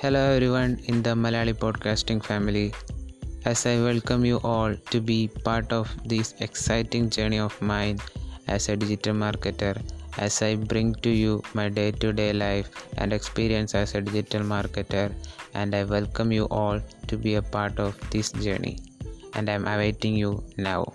Hello everyone in the Malayali podcasting family. As I welcome you all to be part of this exciting journey of mine as a digital marketer as I bring to you my day to day life and experience as a digital marketer and I welcome you all to be a part of this journey and I'm awaiting you now.